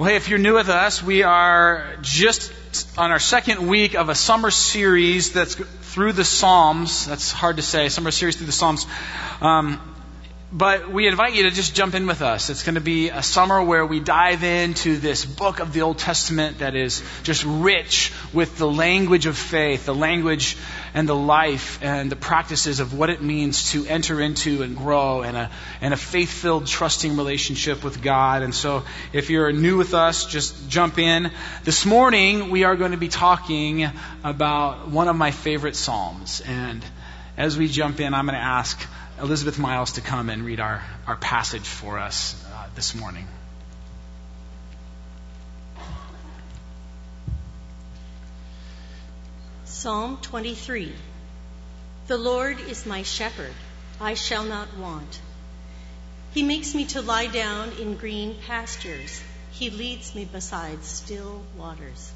Well, hey, if you're new with us, we are just on our second week of a summer series that's through the Psalms. That's hard to say, summer series through the Psalms. Um, but we invite you to just jump in with us. It's going to be a summer where we dive into this book of the Old Testament that is just rich with the language of faith, the language and the life and the practices of what it means to enter into and grow in a, in a faith filled, trusting relationship with God. And so if you're new with us, just jump in. This morning, we are going to be talking about one of my favorite Psalms. And as we jump in, I'm going to ask Elizabeth Miles to come and read our, our passage for us uh, this morning. Psalm 23 The Lord is my shepherd, I shall not want. He makes me to lie down in green pastures. He leads me beside still waters.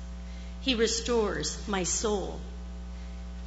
He restores my soul.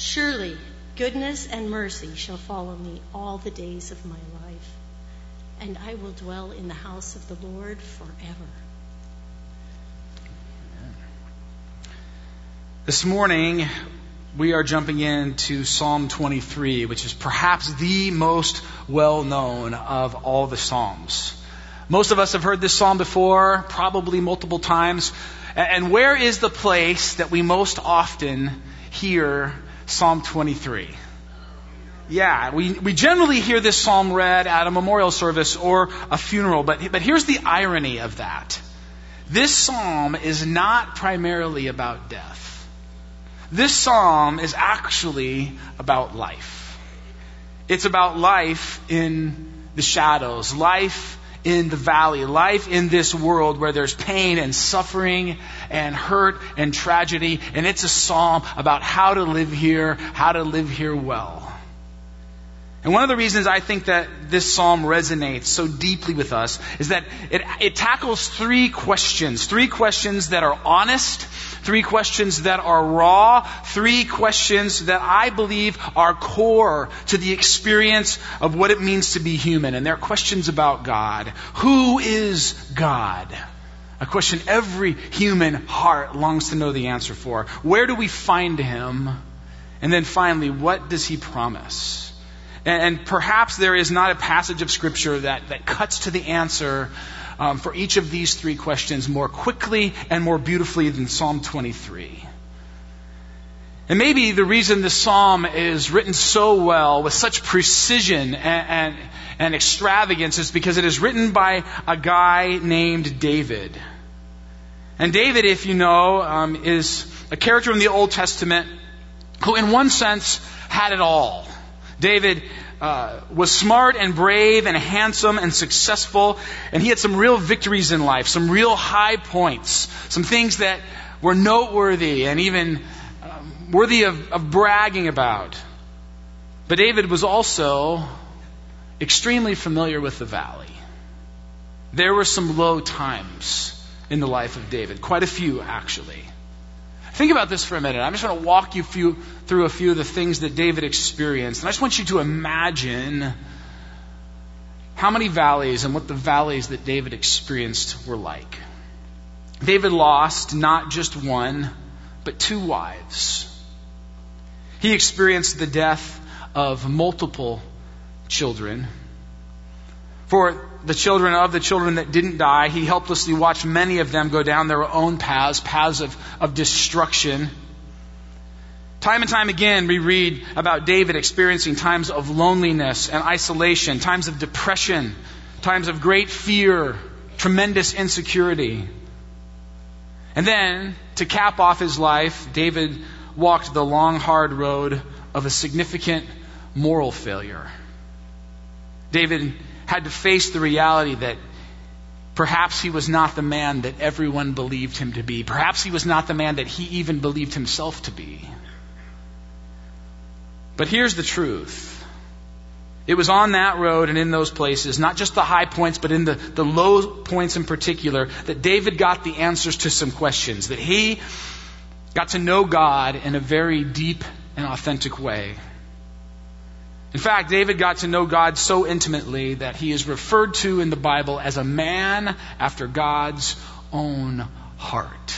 Surely goodness and mercy shall follow me all the days of my life, and I will dwell in the house of the Lord forever. This morning, we are jumping into Psalm 23, which is perhaps the most well known of all the Psalms. Most of us have heard this Psalm before, probably multiple times. And where is the place that we most often hear Psalm 23. Yeah, we, we generally hear this psalm read at a memorial service or a funeral, but, but here's the irony of that. This psalm is not primarily about death. This psalm is actually about life. It's about life in the shadows, life in the valley, life in this world where there's pain and suffering and hurt and tragedy. And it's a psalm about how to live here, how to live here well. And one of the reasons I think that this psalm resonates so deeply with us is that it, it tackles three questions. Three questions that are honest, three questions that are raw, three questions that I believe are core to the experience of what it means to be human. And they're questions about God. Who is God? A question every human heart longs to know the answer for. Where do we find him? And then finally, what does he promise? And, and perhaps there is not a passage of Scripture that, that cuts to the answer um, for each of these three questions more quickly and more beautifully than Psalm 23. And maybe the reason this psalm is written so well, with such precision and, and, and, extravagance, is because it is written by a guy named David. And David, if you know, um, is a character in the Old Testament who, in one sense, had it all. David uh, was smart and brave and handsome and successful, and he had some real victories in life, some real high points, some things that were noteworthy and even um, worthy of, of bragging about. But David was also extremely familiar with the valley. There were some low times in the life of David, quite a few actually. Think about this for a minute. I'm just going to walk you few, through a few of the things that David experienced. And I just want you to imagine how many valleys and what the valleys that David experienced were like. David lost not just one, but two wives. He experienced the death of multiple children. For the children of the children that didn't die. He helplessly watched many of them go down their own paths, paths of, of destruction. Time and time again, we read about David experiencing times of loneliness and isolation, times of depression, times of great fear, tremendous insecurity. And then, to cap off his life, David walked the long, hard road of a significant moral failure. David had to face the reality that Perhaps he was not the man that everyone believed him to be. Perhaps he was not the man that he even believed himself to be. But here's the truth. It was on that road and in those places, not just the high points, but in the, the low points in particular, that David got the answers to some questions, that he got to know God in a very deep and authentic way. In fact, David got to know God so intimately that he is referred to in the Bible as a man after God's own heart.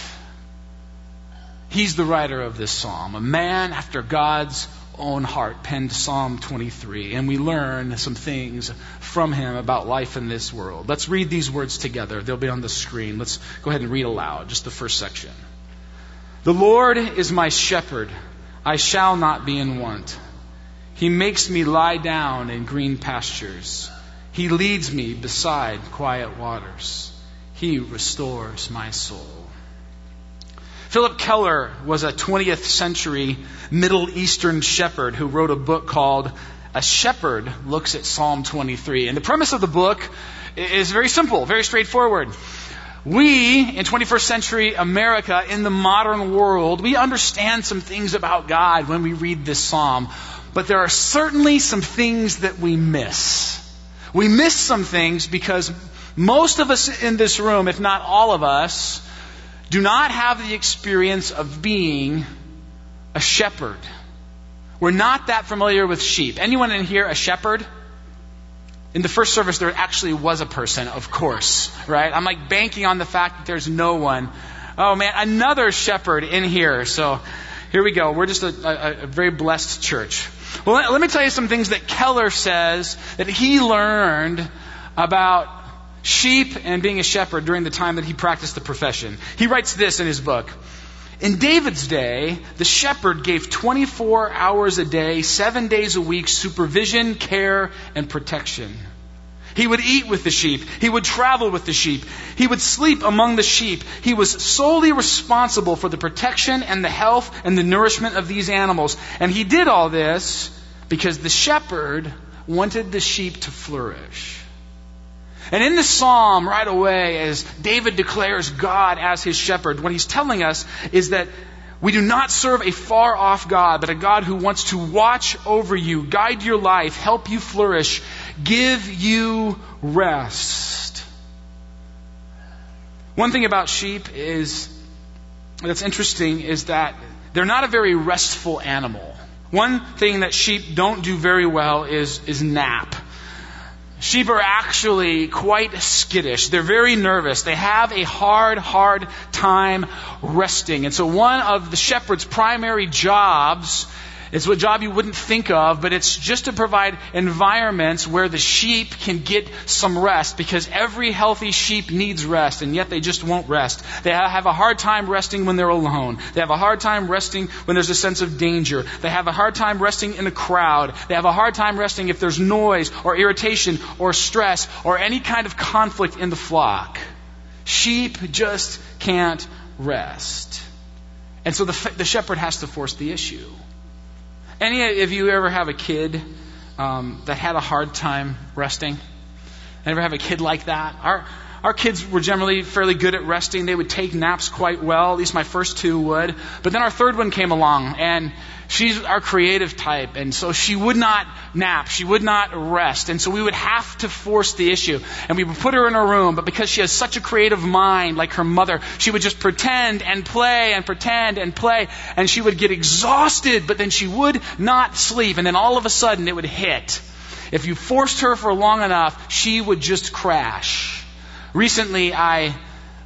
He's the writer of this psalm, a man after God's own heart penned Psalm 23, and we learn some things from him about life in this world. Let's read these words together. They'll be on the screen. Let's go ahead and read aloud, just the first section. The Lord is my shepherd, I shall not be in want. He makes me lie down in green pastures. He leads me beside quiet waters. He restores my soul. Philip Keller was a 20th century Middle Eastern shepherd who wrote a book called A Shepherd Looks at Psalm 23. And the premise of the book is very simple, very straightforward. We, in 21st century America, in the modern world, we understand some things about God when we read this psalm, but there are certainly some things that we miss. We miss some things because most of us in this room, if not all of us, do not have the experience of being a shepherd. We're not that familiar with sheep. Anyone in here a shepherd? In the first service, there actually was a person, of course, right? I'm like banking on the fact that there's no one. Oh man, another shepherd in here. So here we go. We're just a, a, a very blessed church. Well, let, let me tell you some things that Keller says that he learned about sheep and being a shepherd during the time that he practiced the profession. He writes this in his book. In David's day, the shepherd gave 24 hours a day, seven days a week, supervision, care, and protection. He would eat with the sheep. He would travel with the sheep. He would sleep among the sheep. He was solely responsible for the protection and the health and the nourishment of these animals. And he did all this because the shepherd wanted the sheep to flourish. And in the psalm, right away, as David declares God as his shepherd, what he's telling us is that we do not serve a far off God, but a God who wants to watch over you, guide your life, help you flourish, give you rest. One thing about sheep is that's interesting is that they're not a very restful animal. One thing that sheep don't do very well is, is nap. Sheep are actually quite skittish. They're very nervous. They have a hard, hard time resting. And so one of the shepherd's primary jobs it's a job you wouldn't think of, but it's just to provide environments where the sheep can get some rest because every healthy sheep needs rest and yet they just won't rest. They have a hard time resting when they're alone. They have a hard time resting when there's a sense of danger. They have a hard time resting in a crowd. They have a hard time resting if there's noise or irritation or stress or any kind of conflict in the flock. Sheep just can't rest. And so the, the shepherd has to force the issue. Any of you ever have a kid um, that had a hard time resting? Ever have a kid like that? Our our kids were generally fairly good at resting. They would take naps quite well. At least my first two would. But then our third one came along, and she's our creative type, and so she would not nap. She would not rest. And so we would have to force the issue. And we would put her in a room, but because she has such a creative mind, like her mother, she would just pretend and play and pretend and play. And she would get exhausted, but then she would not sleep. And then all of a sudden it would hit. If you forced her for long enough, she would just crash. Recently, I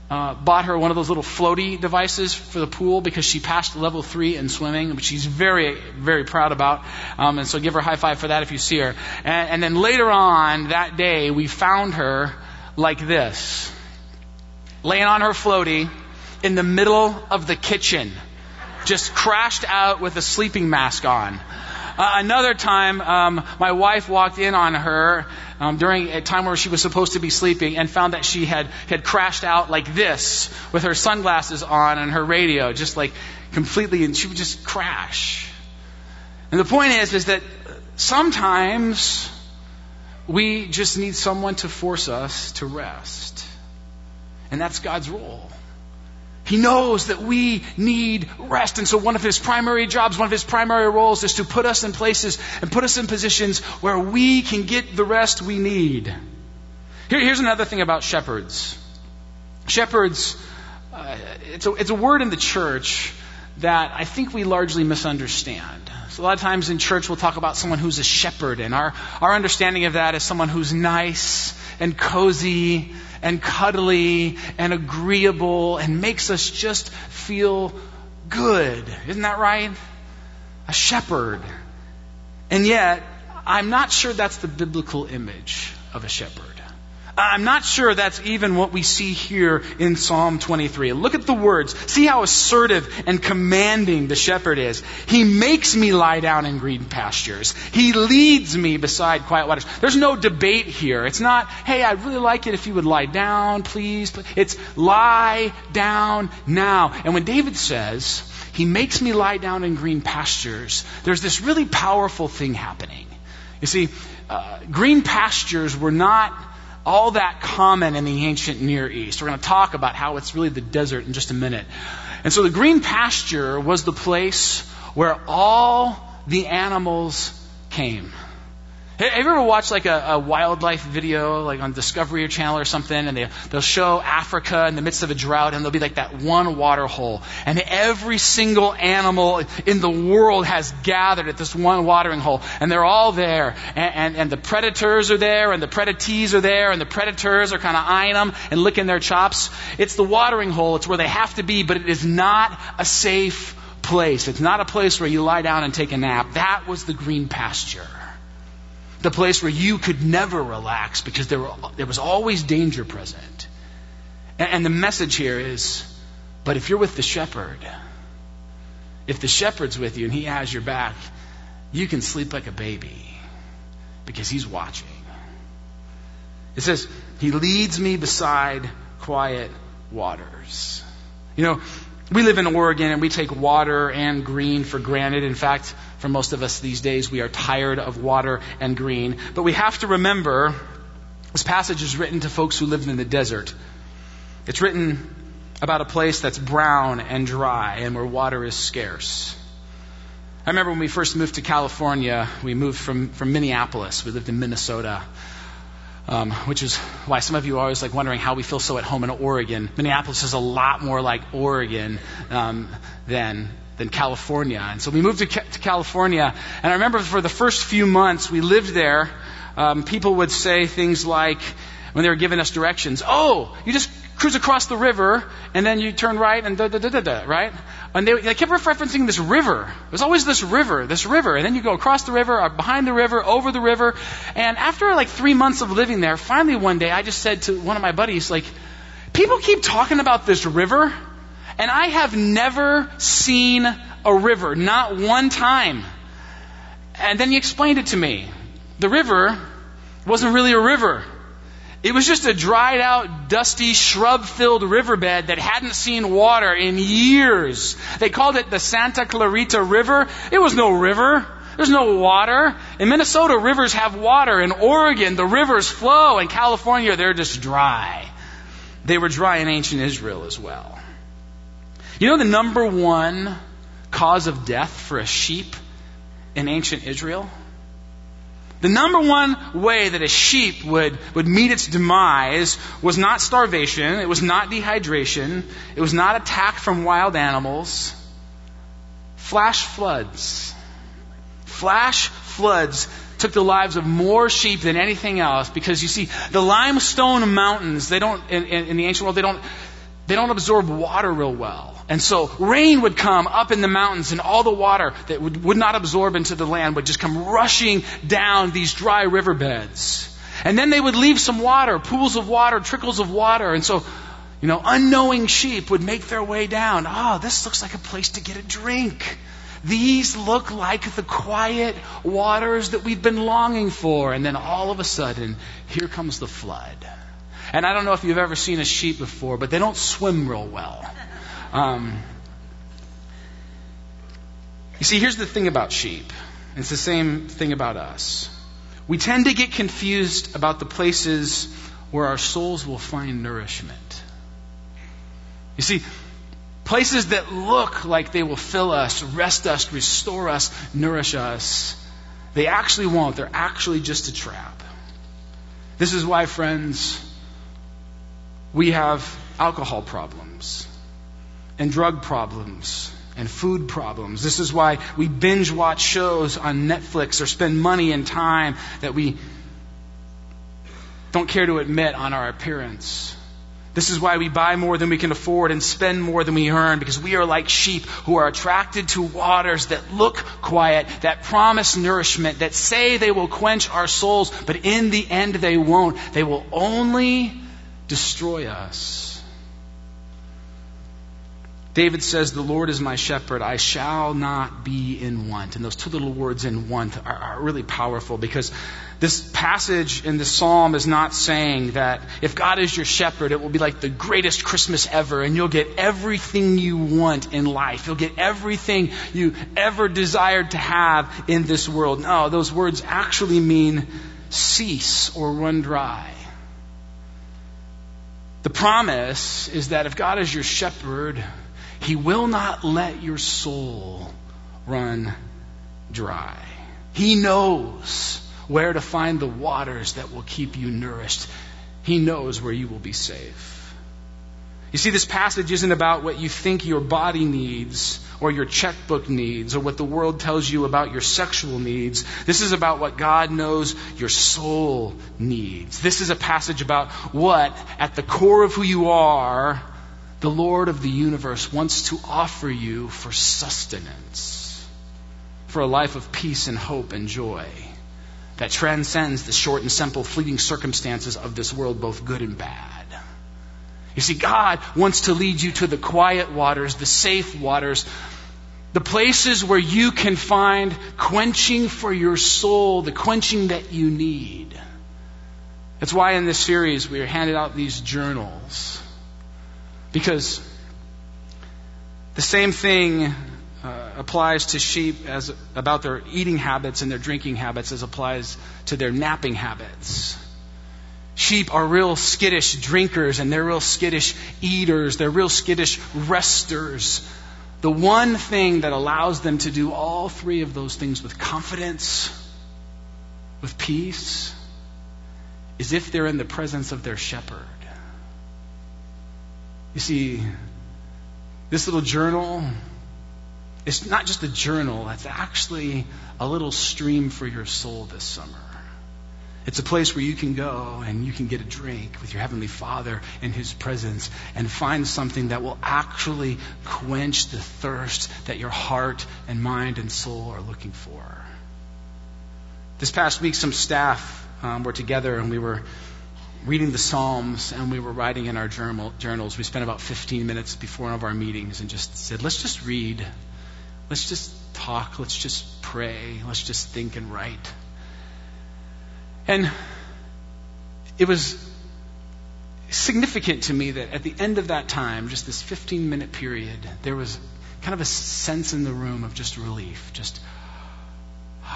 uh, bought her one of those little floaty devices for the pool because she passed level three in swimming, which she's very, very proud about. Um, and so give her a high five for that if you see her. And, and then later on that day, we found her like this, laying on her floaty in the middle of the kitchen, just crashed out with a sleeping mask on. Uh, another time, um, my wife walked in on her um, during a time where she was supposed to be sleeping and found that she had, had crashed out like this with her sunglasses on and her radio, just like completely, and she would just crash. And the point is, is that sometimes we just need someone to force us to rest. And that's God's role. He knows that we need rest. And so one of his primary jobs, one of his primary roles is to put us in places and put us in positions where we can get the rest we need. Here, here's another thing about shepherds. Shepherds, uh, it's, a, it's a word in the church that I think we largely misunderstand. So a lot of times in church we'll talk about someone who's a shepherd, and our, our understanding of that is someone who's nice and cozy and cuddly and agreeable and makes us just feel good. Isn't that right? A shepherd. And yet, I'm not sure that's the biblical image of a shepherd. I'm not sure that's even what we see here in Psalm 23. Look at the words. See how assertive and commanding the shepherd is. He makes me lie down in green pastures. He leads me beside quiet waters. There's no debate here. It's not, hey, I'd really like it if you would lie down, please. It's lie down now. And when David says, he makes me lie down in green pastures, there's this really powerful thing happening. You see, uh, green pastures were not all that common in the ancient Near East. We're going to talk about how it's really the desert in just a minute. And so the green pasture was the place where all the animals came. Have you ever watched like a, a, wildlife video, like on Discovery Channel or something, and they, they'll show Africa in the midst of a drought, and there'll be like that one water hole, and every single animal in the world has gathered at this one watering hole, and they're all there, and, and, and the predators are there, and the predatees are there, and the predators are kind of eyeing them and licking their chops. It's the watering hole. It's where they have to be, but it is not a safe place. It's not a place where you lie down and take a nap. That was the green pasture the place where you could never relax because there, were, there was always danger present. And, and the message here is but if you're with the shepherd, if the shepherd's with you and he has your back, you can sleep like a baby because he's watching. It says, He leads me beside quiet waters. You know, we live in Oregon and we take water and green for granted. In fact, for most of us these days, we are tired of water and green. But we have to remember this passage is written to folks who lived in the desert. It's written about a place that's brown and dry and where water is scarce. I remember when we first moved to California, we moved from, from Minneapolis. We lived in Minnesota. Um, which is why some of you are always like wondering how we feel so at home in Oregon. Minneapolis is a lot more like Oregon um, than than California. And so we moved to, to, California, and I remember for the first few months we lived there, um, people would say things like, when they were giving us directions, oh, you just cruise across the river, and then you turn right, and da da da da da, right? And they, they kept referencing this river. There's always this river, this river, and then you go across the river, or behind the river, over the river, and after like three months of living there, finally one day I just said to one of my buddies, like, people keep talking about this river, and I have never seen a river, not one time. And then he explained it to me. The river wasn't really a river. It was just a dried out, dusty, shrub filled riverbed that hadn't seen water in years. They called it the Santa Clarita River. It was no river. There's no water. In Minnesota, rivers have water. In Oregon, the rivers flow. In California, they're just dry. They were dry in ancient Israel as well. You know the number one cause of death for a sheep in ancient Israel? The number one way that a sheep would, would meet its demise was not starvation, it was not dehydration, it was not attack from wild animals. Flash floods. Flash floods took the lives of more sheep than anything else because you see, the limestone mountains, they don't, in, in, in the ancient world, they don't, they don't absorb water real well. And so rain would come up in the mountains, and all the water that would, would not absorb into the land would just come rushing down these dry riverbeds. And then they would leave some water, pools of water, trickles of water. And so, you know, unknowing sheep would make their way down. Oh, this looks like a place to get a drink. These look like the quiet waters that we've been longing for. And then all of a sudden, here comes the flood. And I don't know if you've ever seen a sheep before, but they don't swim real well. Um, you see, here's the thing about sheep. It's the same thing about us. We tend to get confused about the places where our souls will find nourishment. You see, places that look like they will fill us, rest us, restore us, nourish us, they actually won't. They're actually just a trap. This is why, friends, we have alcohol problems and drug problems and food problems. This is why we binge watch shows on Netflix or spend money and time that we don't care to admit on our appearance. This is why we buy more than we can afford and spend more than we earn because we are like sheep who are attracted to waters that look quiet, that promise nourishment, that say they will quench our souls, but in the end they won't. They will only destroy us. David says, The Lord is my shepherd, I shall not be in want. And those two little words in want are, are, really powerful because this passage in the psalm is not saying that if God is your shepherd, it will be like the greatest Christmas ever and you'll get everything you want in life. You'll get everything you ever desired to have in this world. No, those words actually mean cease or run dry. The promise is that if God is your shepherd, he will not let your soul run dry. He knows where to find the waters that will keep you nourished. He knows where you will be safe. You see, this passage isn't about what you think your body needs or your checkbook needs or what the world tells you about your sexual needs. This is about what God knows your soul needs. This is a passage about what, at the core of who you are, the Lord of the universe wants to offer you for sustenance, for a life of peace and hope and joy that transcends the short and simple fleeting circumstances of this world, both good and bad. You see, God wants to lead you to the quiet waters, the safe waters, the places where you can find quenching for your soul, the quenching that you need. That's why in this series we are handed out these journals. Because the same thing uh, applies to sheep as about their eating habits and their drinking habits as applies to their napping habits. Sheep are real skittish drinkers and they're real skittish eaters. They're real skittish resters. The one thing that allows them to do all three of those things with confidence, with peace, is if they're in the presence of their shepherd. You see, this little journal, it's not just a journal, it's actually a little stream for your soul this summer. It's a place where you can go and you can get a drink with your Heavenly Father in His presence and find something that will actually quench the thirst that your heart and mind and soul are looking for. This past week, some staff um, were together and we were reading the Psalms and we were writing in our journal, journals. We spent about 15 minutes before one of our meetings and just said, let's just read. Let's just talk. Let's just pray. Let's just think and write. And it was significant to me that at the end of that time, just this 15 minute period, there was kind of a sense in the room of just relief, just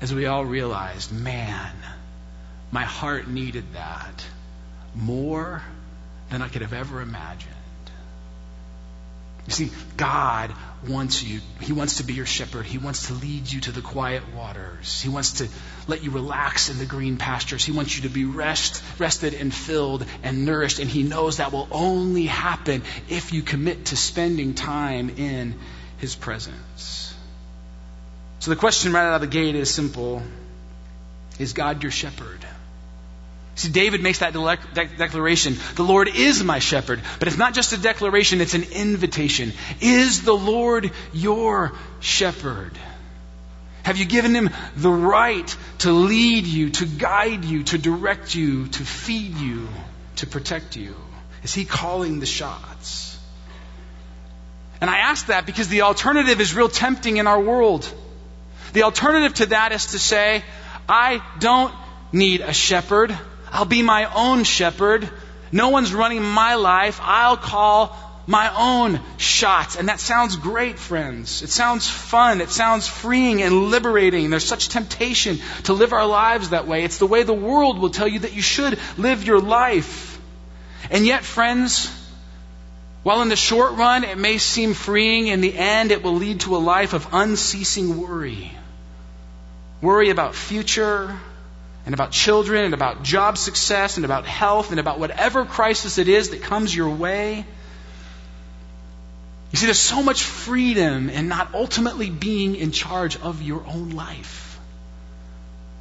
as we all realized, man, my heart needed that more than I could have ever imagined. You see, God wants you. He wants to be your shepherd. He wants to lead you to the quiet waters. He wants to let you relax in the green pastures. He wants you to be rest, rested and filled and nourished. And He knows that will only happen if you commit to spending time in His presence. So the question right out of the gate is simple Is God your shepherd? See, David makes that de- declaration. The Lord is my shepherd. But it's not just a declaration, it's an invitation. Is the Lord your shepherd? Have you given him the right to lead you, to guide you, to direct you, to feed you, to protect you? Is he calling the shots? And I ask that because the alternative is real tempting in our world. The alternative to that is to say, I don't need a shepherd. I'll be my own shepherd. No one's running my life. I'll call my own shots. And that sounds great, friends. It sounds fun. It sounds freeing and liberating. There's such temptation to live our lives that way. It's the way the world will tell you that you should live your life. And yet, friends, while in the short run it may seem freeing, in the end it will lead to a life of unceasing worry. Worry about future, and about children, and about job success, and about health, and about whatever crisis it is that comes your way. You see, there's so much freedom in not ultimately being in charge of your own life.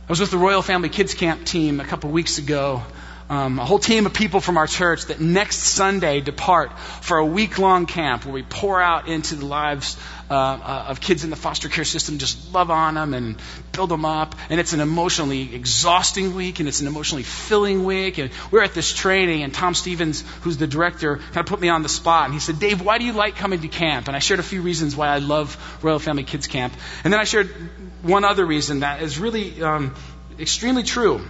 I was with the Royal Family Kids Camp team a couple weeks ago um, a whole team of people from our church that next Sunday depart for a week long camp where we pour out into the lives uh, uh, of kids in the foster care system, just love on them and build them up. And it's an emotionally exhausting week and it's an emotionally filling week. And we're at this training, and Tom Stevens, who's the director, kind of put me on the spot. And he said, Dave, why do you like coming to camp? And I shared a few reasons why I love Royal Family Kids Camp. And then I shared one other reason that is really um, extremely true.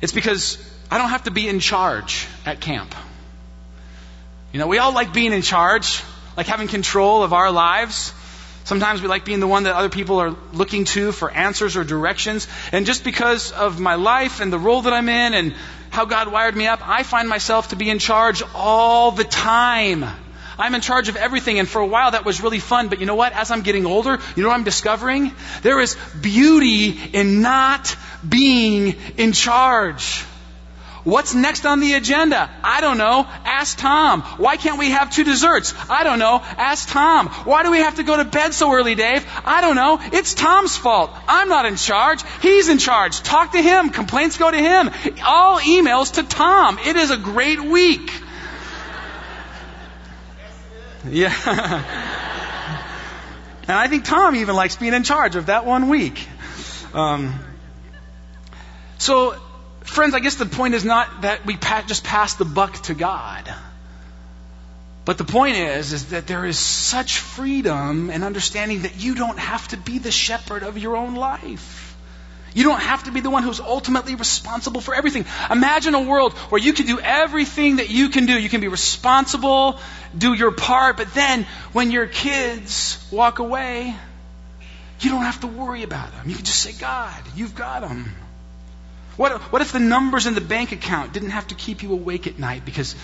It's because I don't have to be in charge at camp. You know, we all like being in charge, like having control of our lives. Sometimes we like being the one that other people are looking to for answers or directions. And just because of my life and the role that I'm in and how God wired me up, I find myself to be in charge all the time. I'm in charge of everything. And for a while that was really fun. But you know what? As I'm getting older, you know what I'm discovering? There is beauty in not being in charge. What's next on the agenda? I don't know. Ask Tom. Why can't we have two desserts? I don't know. Ask Tom. Why do we have to go to bed so early, Dave? I don't know. It's Tom's fault. I'm not in charge. He's in charge. Talk to him. Complaints go to him. All emails to Tom. It is a great week. Yeah. and I think Tom even likes being in charge of that one week. Um, so, friends, I guess the point is not that we just pass the buck to God. But the point is, is that there is such freedom and understanding that you don't have to be the shepherd of your own life. You don't have to be the one who's ultimately responsible for everything. Imagine a world where you can do everything that you can do. You can be responsible, do your part, but then when your kids walk away, you don't have to worry about them. You can just say, God, you've got them. What, what if the numbers in the bank account didn't have to keep you awake at night because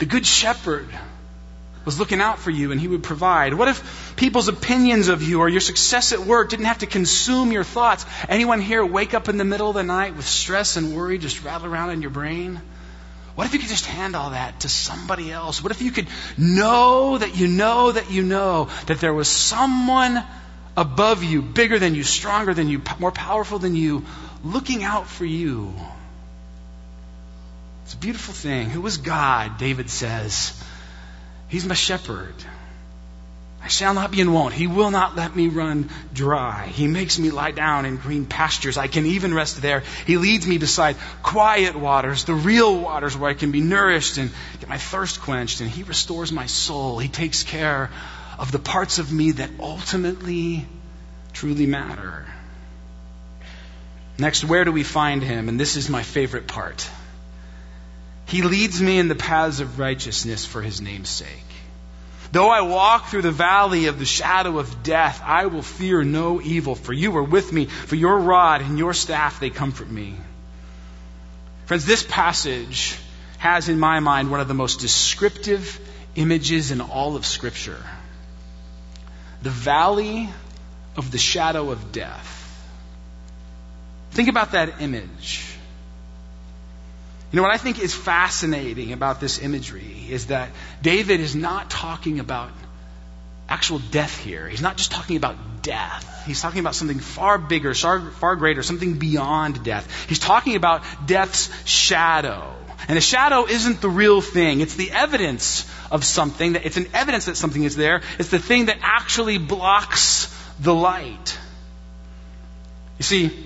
the Good Shepherd was looking out for you and he would provide? What if people's opinions of you or your success at work didn't have to consume your thoughts? Anyone here wake up in the middle of the night with stress and worry just rattle around in your brain? What if you could just hand all that to somebody else? What if you could know that you know that you know that there was someone above you, bigger than you, stronger than you, more powerful than you, looking out for you? It's a beautiful thing. Who was God? David says. He's my shepherd. I shall not be in want. He will not let me run dry. He makes me lie down in green pastures. I can even rest there. He leads me beside quiet waters, the real waters where I can be nourished and get my thirst quenched. And He restores my soul. He takes care of the parts of me that ultimately truly matter. Next, where do we find Him? And this is my favorite part. He leads me in the paths of righteousness for his name's sake. Though I walk through the valley of the shadow of death, I will fear no evil, for you are with me, for your rod and your staff, they comfort me. Friends, this passage has in my mind one of the most descriptive images in all of Scripture. The valley of the shadow of death. Think about that image. You know, what I think is fascinating about this imagery is that David is not talking about actual death here. He's not just talking about death. He's talking about something far bigger, far, far greater, something beyond death. He's talking about death's shadow. And the shadow isn't the real thing. It's the evidence of something. That, it's an evidence that something is there. It's the thing that actually blocks the light. You see,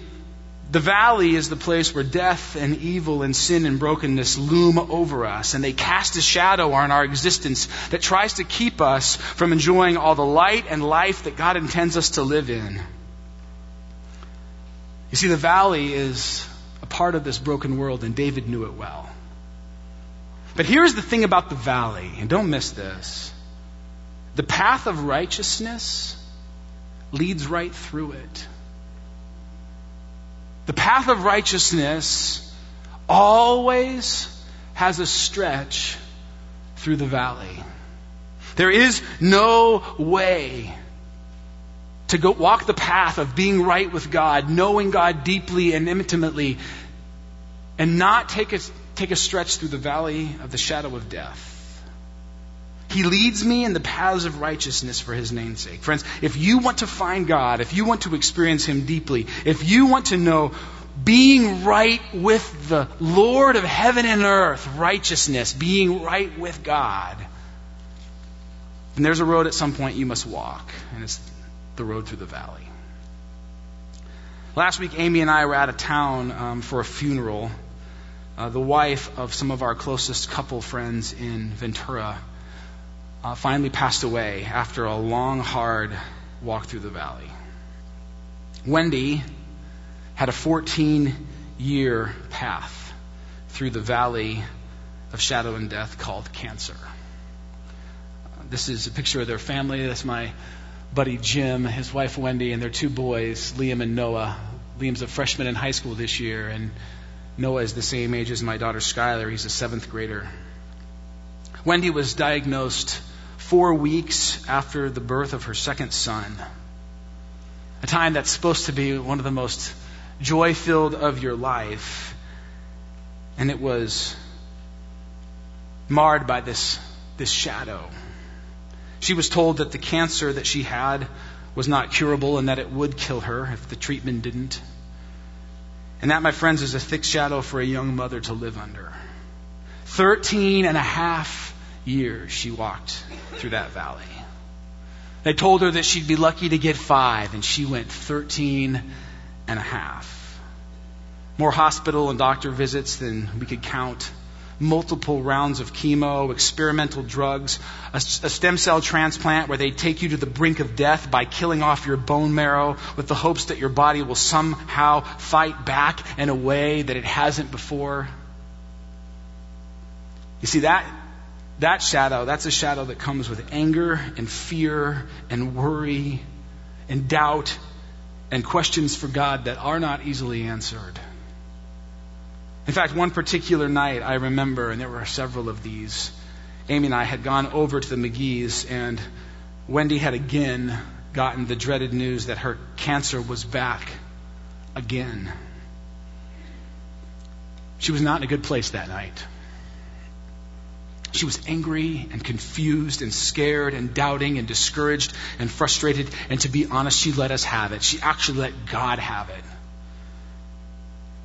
the valley is the place where death and evil and sin and brokenness loom over us, and they cast a shadow on our existence that tries to keep us from enjoying all the light and life that God intends us to live in. You see, the valley is a part of this broken world, and David knew it well. But here's the thing about the valley, and don't miss this the path of righteousness leads right through it. The path of righteousness always has a stretch through the valley. There is no way to go walk the path of being right with God, knowing God deeply and intimately, and not take a, take a stretch through the valley of the shadow of death. He leads me in the paths of righteousness for his name's sake. Friends, if you want to find God, if you want to experience him deeply, if you want to know being right with the Lord of heaven and earth, righteousness, being right with God, then there's a road at some point you must walk, and it's the road through the valley. Last week, Amy and I were out of town um, for a funeral. Uh, the wife of some of our closest couple friends in Ventura uh, finally passed away after a long, hard walk through the valley. Wendy had a 14 year path through the valley of shadow and death called cancer. This is a picture of their family. That's my buddy Jim, his wife Wendy, and their two boys, Liam and Noah. Liam's a freshman in high school this year, and Noah is the same age as my daughter Skylar. He's a seventh grader. Wendy was diagnosed four weeks after the birth of her second son. A time that's supposed to be one of the most joy filled of your life. And it was marred by this, this shadow. She was told that the cancer that she had was not curable and that it would kill her if the treatment didn't. And that, my friends, is a thick shadow for a young mother to live under. Thirteen and a half years she walked through that valley. They told her that she'd be lucky to get five, and she went 13 and a half. More hospital and doctor visits than we could count. Multiple rounds of chemo, experimental drugs, a, a, stem cell transplant where they take you to the brink of death by killing off your bone marrow with the hopes that your body will somehow fight back in a way that it hasn't before. You see, that that shadow, that's a shadow that comes with anger and fear and worry and doubt and questions for God that are not easily answered. In fact, one particular night I remember, and there were several of these, Amy and I had gone over to the McGee's, and Wendy had again gotten the dreaded news that her cancer was back again. She was not in a good place that night. She was angry and confused and scared and doubting and discouraged and frustrated. And to be honest, she let us have it. She actually let God have it.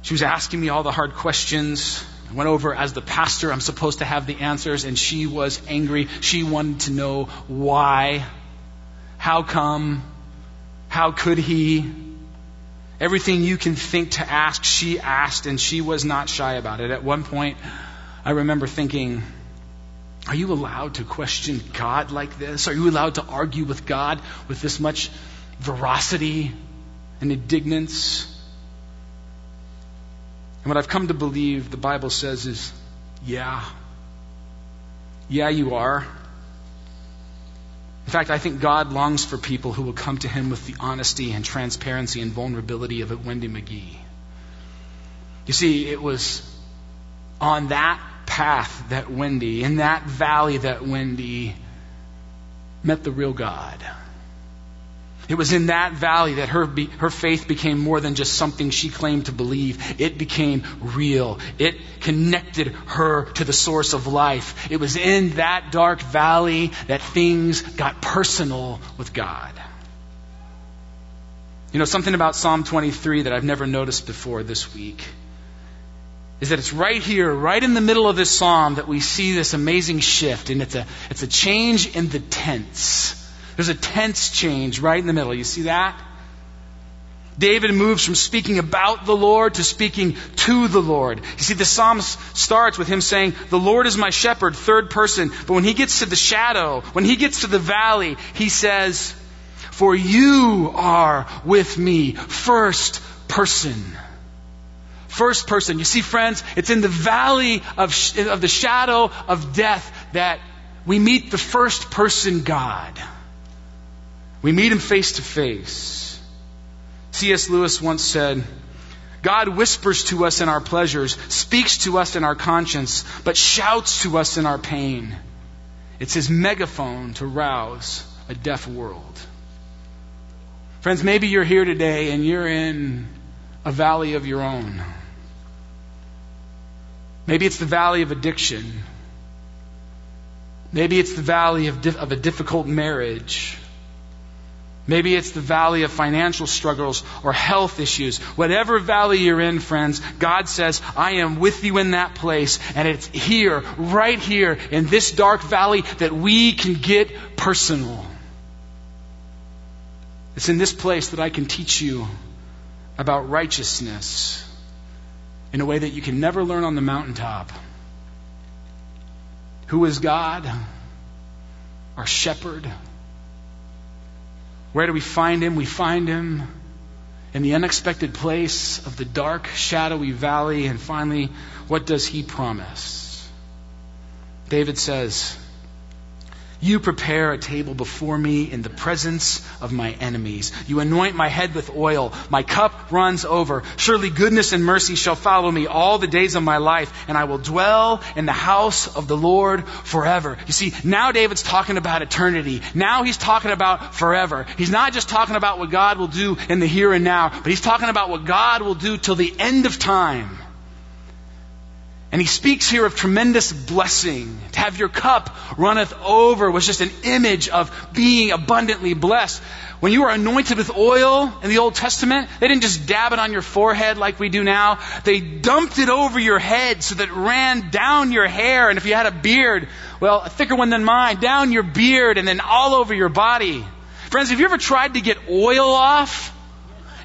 She was asking me all the hard questions. I went over as the pastor. I'm supposed to have the answers. And she was angry. She wanted to know why. How come? How could he? Everything you can think to ask, she asked, and she was not shy about it. At one point, I remember thinking, are you allowed to question God like this? Are you allowed to argue with God with this much veracity and indignance? And what I've come to believe the Bible says is, yeah. Yeah, you are. In fact, I think God longs for people who will come to Him with the honesty and transparency and vulnerability of a Wendy McGee. You see, it was on that path that Wendy, in that valley that Wendy met the real God. It was in that valley that her, be, her faith became more than just something she claimed to believe. It became real. It connected her to the source of life. It was in that dark valley that things got personal with God. You know, something about Psalm 23 that I've never noticed before this week is that it's right here, right in the middle of this psalm, that we see this amazing shift, and it's a, it's a change in the tense. There's a tense change right in the middle. You see that? David moves from speaking about the Lord to speaking to the Lord. You see, the psalm starts with him saying, The Lord is my shepherd, third person. But when he gets to the shadow, when he gets to the valley, he says, For you are with me, first person. First person. You see, friends, it's in the valley of, sh- of the shadow of death that we meet the first person God. We meet him face to face. C.S. Lewis once said, God whispers to us in our pleasures, speaks to us in our conscience, but shouts to us in our pain. It's his megaphone to rouse a deaf world. Friends, maybe you're here today and you're in a valley of your own. Maybe it's the valley of addiction. Maybe it's the valley of, of a difficult marriage. Maybe it's the valley of financial struggles or health issues. Whatever valley you're in, friends, God says, I am with you in that place. And it's here, right here, in this dark valley that we can get personal. It's in this place that I can teach you about righteousness in a way that you can never learn on the mountaintop. Who is God? Our shepherd. Where do we find him? We find him in the unexpected place of the dark, shadowy valley. And finally, what does he promise? David says, you prepare a table before me in the presence of my enemies. You anoint my head with oil. My cup runs over. Surely goodness and mercy shall follow me all the days of my life, and I will dwell in the house of the Lord forever. You see, now David's talking about eternity. Now he's talking about forever. He's not just talking about what God will do in the here and now, but he's talking about what God will do till the end of time. And he speaks here of tremendous blessing. To have your cup runneth over was just an image of being abundantly blessed. When you were anointed with oil in the Old Testament, they didn't just dab it on your forehead like we do now. They dumped it over your head so that it ran down your hair. And if you had a beard, well, a thicker one than mine, down your beard and then all over your body. Friends, have you ever tried to get oil off?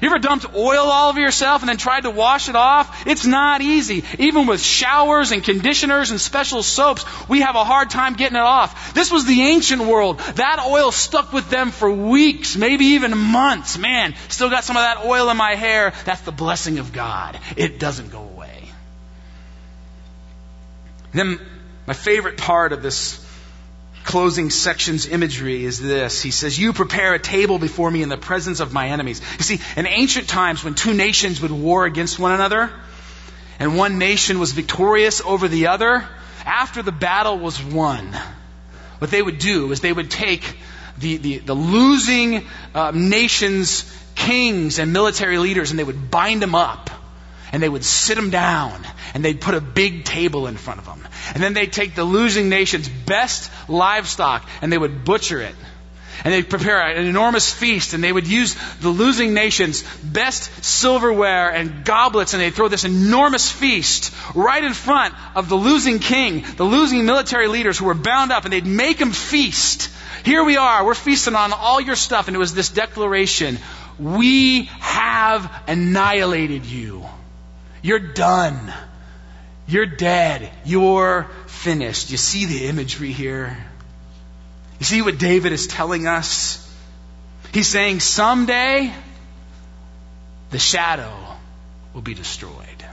You ever dumped oil all over yourself and then tried to wash it off? It's not easy. Even with showers and conditioners and special soaps, we have a hard time getting it off. This was the ancient world. That oil stuck with them for weeks, maybe even months. Man, still got some of that oil in my hair. That's the blessing of God. It doesn't go away. Then my favorite part of this closing section's imagery is this. He says, You prepare a table before me in the presence of my enemies. You see, in ancient times when two nations would war against one another, and one nation was victorious over the other, after the battle was won, what they would do is they would take the, the, the losing uh, nation's kings and military leaders and they would bind them up and they would sit them down and they'd put a big table in front of them. And then they'd take the losing nation's best livestock and they would butcher it. And they'd prepare an enormous feast and they would use the losing nation's best silverware and goblets and they'd throw this enormous feast right in front of the losing king, the losing military leaders who were bound up and they'd make them feast. Here we are, we're feasting on all your stuff and it was this declaration, we have annihilated you. You're done. You're dead. You're finished. You see the imagery here? You see what David is telling us? He's saying someday the shadow will be destroyed.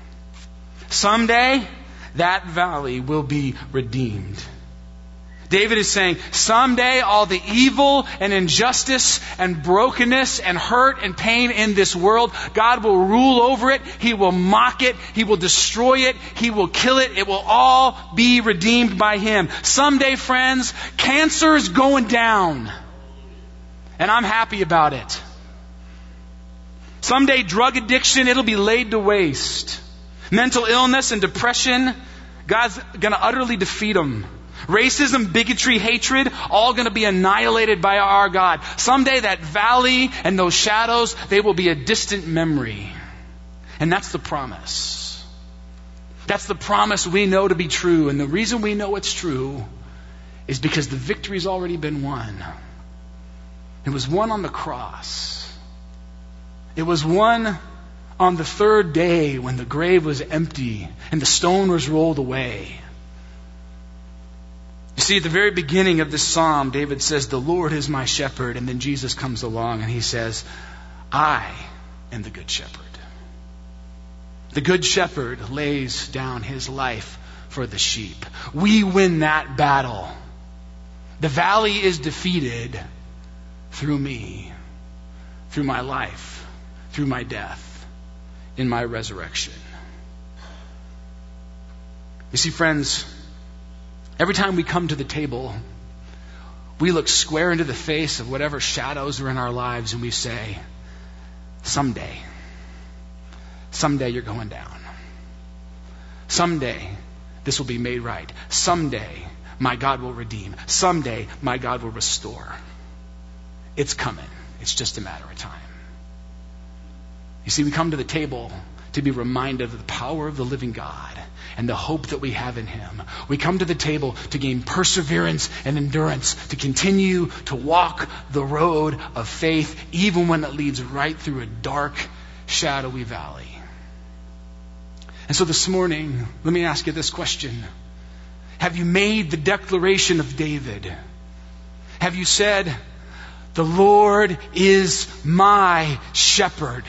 Someday that valley will be redeemed. David is saying, someday all the evil and injustice and brokenness and hurt and pain in this world, God will rule over it. He will mock it. He will destroy it. He will kill it. It will all be redeemed by Him. Someday, friends, cancer is going down. And I'm happy about it. Someday, drug addiction, it'll be laid to waste. Mental illness and depression, God's going to utterly defeat them. Racism, bigotry, hatred, all going to be annihilated by our God. Someday that valley and those shadows, they will be a distant memory. And that's the promise. That's the promise we know to be true. And the reason we know it's true is because the victory's already been won. It was won on the cross. It was won on the third day when the grave was empty and the stone was rolled away. You see, at the very beginning of this psalm, David says, The Lord is my shepherd. And then Jesus comes along and he says, I am the good shepherd. The good shepherd lays down his life for the sheep. We win that battle. The valley is defeated through me, through my life, through my death. in my resurrection. You see, friends, every time we come to the table, we look square into the face of whatever shadows are in our lives and we say, Someday, someday you're going down. Someday this will be made right. Someday my God will redeem. Someday my God will restore. It's coming. It's just a matter of time. You see, we come to the table to be reminded of the power of the living God and the hope that we have in Him. We come to the table to gain perseverance and endurance, to continue to walk the road of faith, even when it leads right through a dark, shadowy valley. And so this morning, let me ask you this question Have you made the declaration of David? Have you said, The Lord is my shepherd?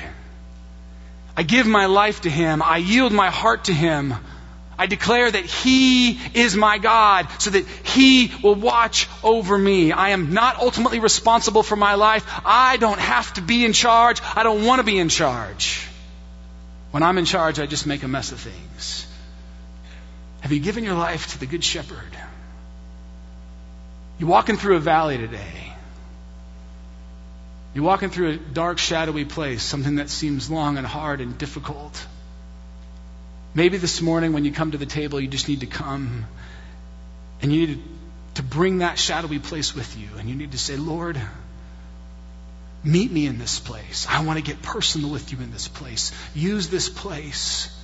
I give my life to him. I yield my heart to him. I declare that He is my God so that He will watch over me. I am not ultimately responsible for my life. I don't have to be in charge. I don't want to be in charge. When I'm in charge, I just make a mess of things. Have you given your life to the Good Shepherd? You're walking through a valley today. You're walking through a dark, shadowy place, something that seems long and hard and difficult. Maybe this morning when you come to the table, you just need to come and you need to bring that shadowy place with you. And you need to say, Lord, meet me in this place. I want to get personal with you in this place. Use this place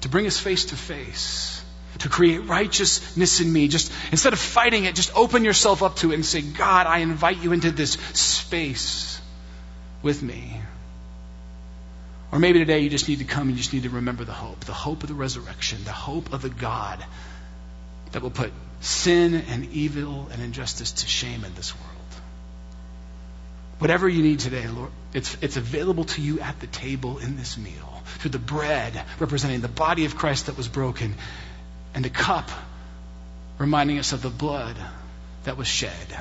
to bring us face to face, to create righteousness in me. Just instead of fighting it, just open yourself up to it and say, God, I invite you into this space with me. Or maybe today you just need to come and you just need to remember the hope the hope of the resurrection, the hope of the God that will put sin and evil and injustice to shame in this world. Whatever you need today, Lord, it's, it's available to you at the table in this meal. Through the bread representing the body of Christ that was broken, and the cup reminding us of the blood that was shed.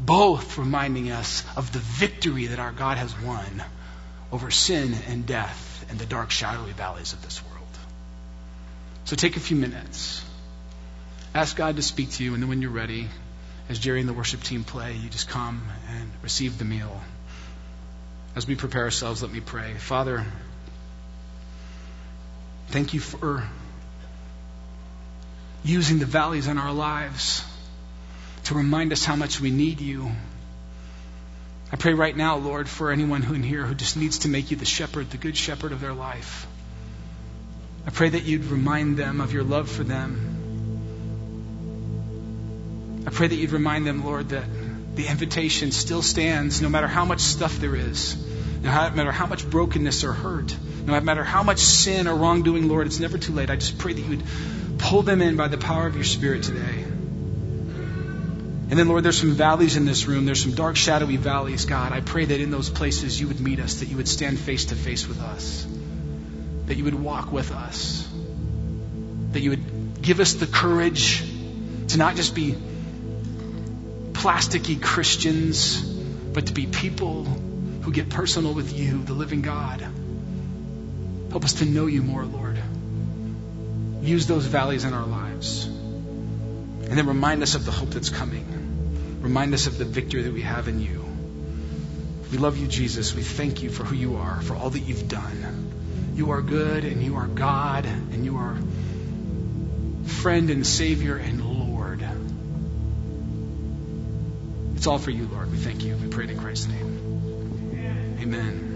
Both reminding us of the victory that our God has won over sin and death and the dark, shadowy valleys of this world. So take a few minutes. Ask God to speak to you, and then when you're ready, as Jerry and the worship team play, you just come and receive the meal. As we prepare ourselves, let me pray. Father, thank you for using the valleys in our lives to remind us how much we need you I pray right now, Lord, for anyone who in here who just needs to make you the shepherd, the good shepherd of their life. I pray that you'd remind them of your love for them. I pray that you'd remind them, Lord, that the invitation still stands no matter how much stuff there is, no matter how much brokenness or hurt, no matter how much sin or wrongdoing, Lord, it's never too late. I just pray that you would pull them in by the power of your Spirit today. And then, Lord, there's some valleys in this room. There's some dark, shadowy valleys, God. I pray that in those places you would meet us, that you would stand face to face with us, that you would walk with us, that you would give us the courage to not just be plasticky Christians, but to be people who get personal with you, the living God. Help us to know you more, Lord. Use those valleys in our lives. And then remind us of the hope that's coming. Remind us of the victory that we have in you. We love you, Jesus. We thank you for who you are, for all that you've done. You are good, and you are God, and you are friend and Savior and Lord. It's all for you, Lord. We thank you. We pray in Christ's name. Amen.